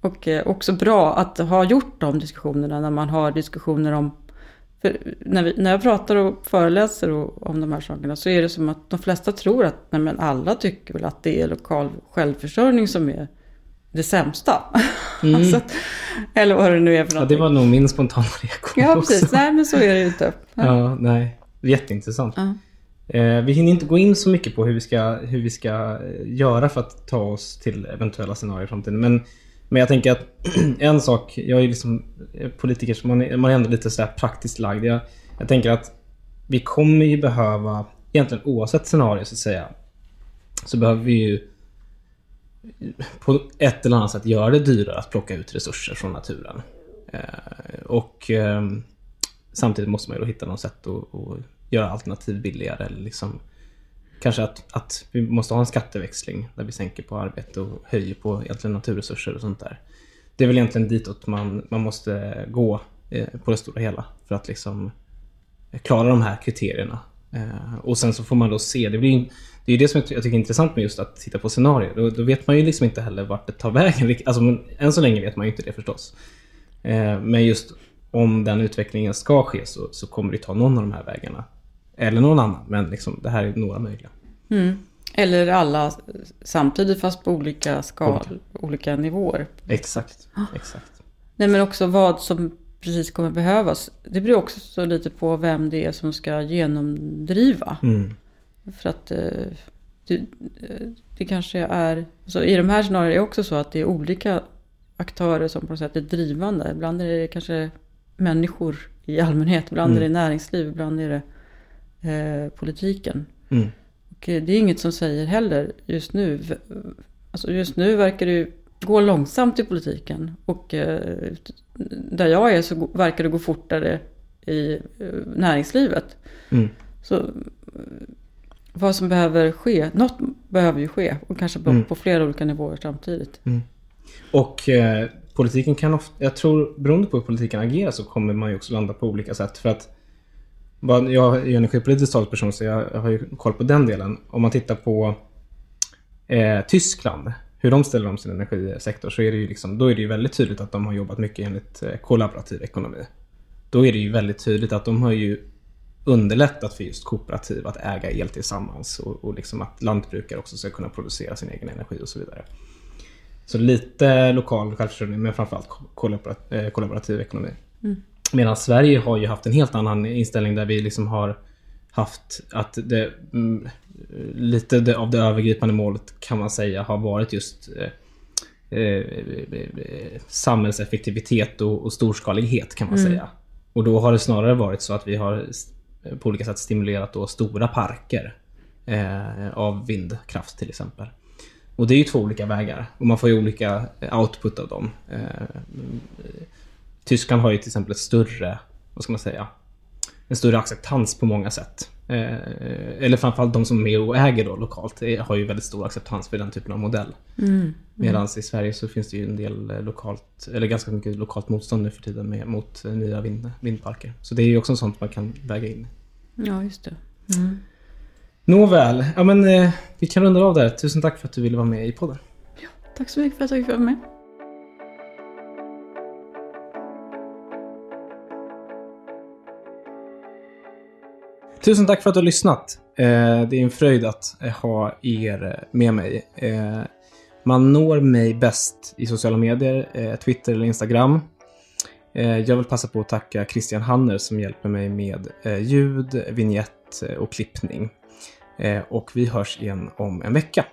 Och eh, också bra att ha gjort de diskussionerna när man har diskussioner om... För när, vi, när jag pratar och föreläser och, om de här sakerna så är det som att de flesta tror att nej, men alla tycker väl att det är lokal självförsörjning som är det sämsta. alltså, att- eller vad det nu är för Ja, någonting. det var nog min spontana reaktion Ja, också. precis. Nej, men så är det ju inte. Ja, nej. Jätteintressant. Ja. Eh, vi hinner inte gå in så mycket på hur vi ska, hur vi ska eh, göra för att ta oss till eventuella scenarier i framtiden. Men, men jag tänker att en sak, jag är ju liksom politiker så man är, man är ändå lite sådär praktiskt lagd. Jag, jag tänker att vi kommer ju behöva, egentligen oavsett scenario så att säga, så behöver vi ju på ett eller annat sätt göra det dyrare att plocka ut resurser från naturen. Eh, och ehm, samtidigt måste man ju då hitta något sätt att, att göra alternativ billigare. Eller liksom, kanske att, att vi måste ha en skatteväxling där vi sänker på arbete och höjer på egentligen naturresurser och sånt där. Det är väl egentligen ditåt man, man måste gå eh, på det stora hela för att liksom eh, klara de här kriterierna. Eh, och sen så får man då se, det, blir, det är ju det som jag tycker är intressant med just att titta på scenarier. Då, då vet man ju liksom inte heller vart det tar vägen. Alltså, men än så länge vet man ju inte det förstås. Eh, men just om den utvecklingen ska ske så, så kommer det ta någon av de här vägarna. Eller någon annan, men liksom, det här är några möjliga. Eller alla samtidigt fast på olika skal, olika nivåer. Exakt, exakt. Nej men också vad som precis kommer behövas. Det beror också så lite på vem det är som ska genomdriva. Mm. För att eh, det, eh, det kanske är... Så I de här scenarierna är det också så att det är olika aktörer som på något sätt är drivande. Ibland är det kanske människor i allmänhet. Ibland Mm. är det näringsliv. Ibland är det eh, politiken. Mm. Och eh, det är inget som säger heller just nu. Alltså just nu verkar det ju gå långsamt i politiken. Och eh, där jag är så verkar det gå fortare i eh, näringslivet. Mm. Så vad som behöver ske, något behöver ju ske. Och kanske på, Mm. på flera olika nivåer samtidigt. Och eh, politiken kan ofta, jag tror beroende på hur politiken agerar så kommer man ju också landa på olika sätt. För att jag är ju energipolitisk talesperson så jag har ju koll på den delen. Om man tittar på eh, Tyskland, hur de ställer om sin energisektor så är det ju liksom, då är det ju väldigt tydligt att de har jobbat mycket enligt eh, kollaborativ ekonomi. Då är det ju väldigt tydligt att de har ju underlättat för just kooperativ att äga el tillsammans och, och liksom att lantbrukare också ska kunna producera sin egen energi och så vidare. Så lite lokal självförsörjning men framförallt kollaborat- eh, kollaborativ ekonomi. Mm. Medan Sverige har ju haft en helt annan inställning där vi liksom har haft att det, mm, lite det, av det övergripande målet kan man säga har varit just eh, eh, eh, samhällseffektivitet och, och storskalighet kan man säga. Och då har det snarare varit så att vi har s- på olika sätt stimulerat då stora parker eh, av vindkraft till exempel. Och det är ju två olika vägar och man får ju olika eh, output av dem. Tyskland har ju till exempel ett större, vad ska man säga, en större acceptans på många sätt. Eh, eller framförallt de som är med och äger då lokalt eh, har ju väldigt stor acceptans för den typen av modell. Medan i Sverige så finns det ju en del eh, lokalt, eller ganska mycket lokalt motstånd nu för tiden med, mot eh, nya vind, vindparker. Så det är ju också sånt man kan väga in. Ja, just det. Nåväl, ja men eh, vi kan runda av där. Tusen tack för att du ville vara med i podden. Tack så mycket för att jag fick vara med. Tusen tack för att du har lyssnat. Eh, det är en fröjd att eh, ha er eh, med mig. Man når mig bäst i sociala medier, Twitter eller Instagram. Jag vill passa på att tacka Christian Hanner som hjälper mig med ljud, vignett och klippning. Och vi hörs igen om en vecka.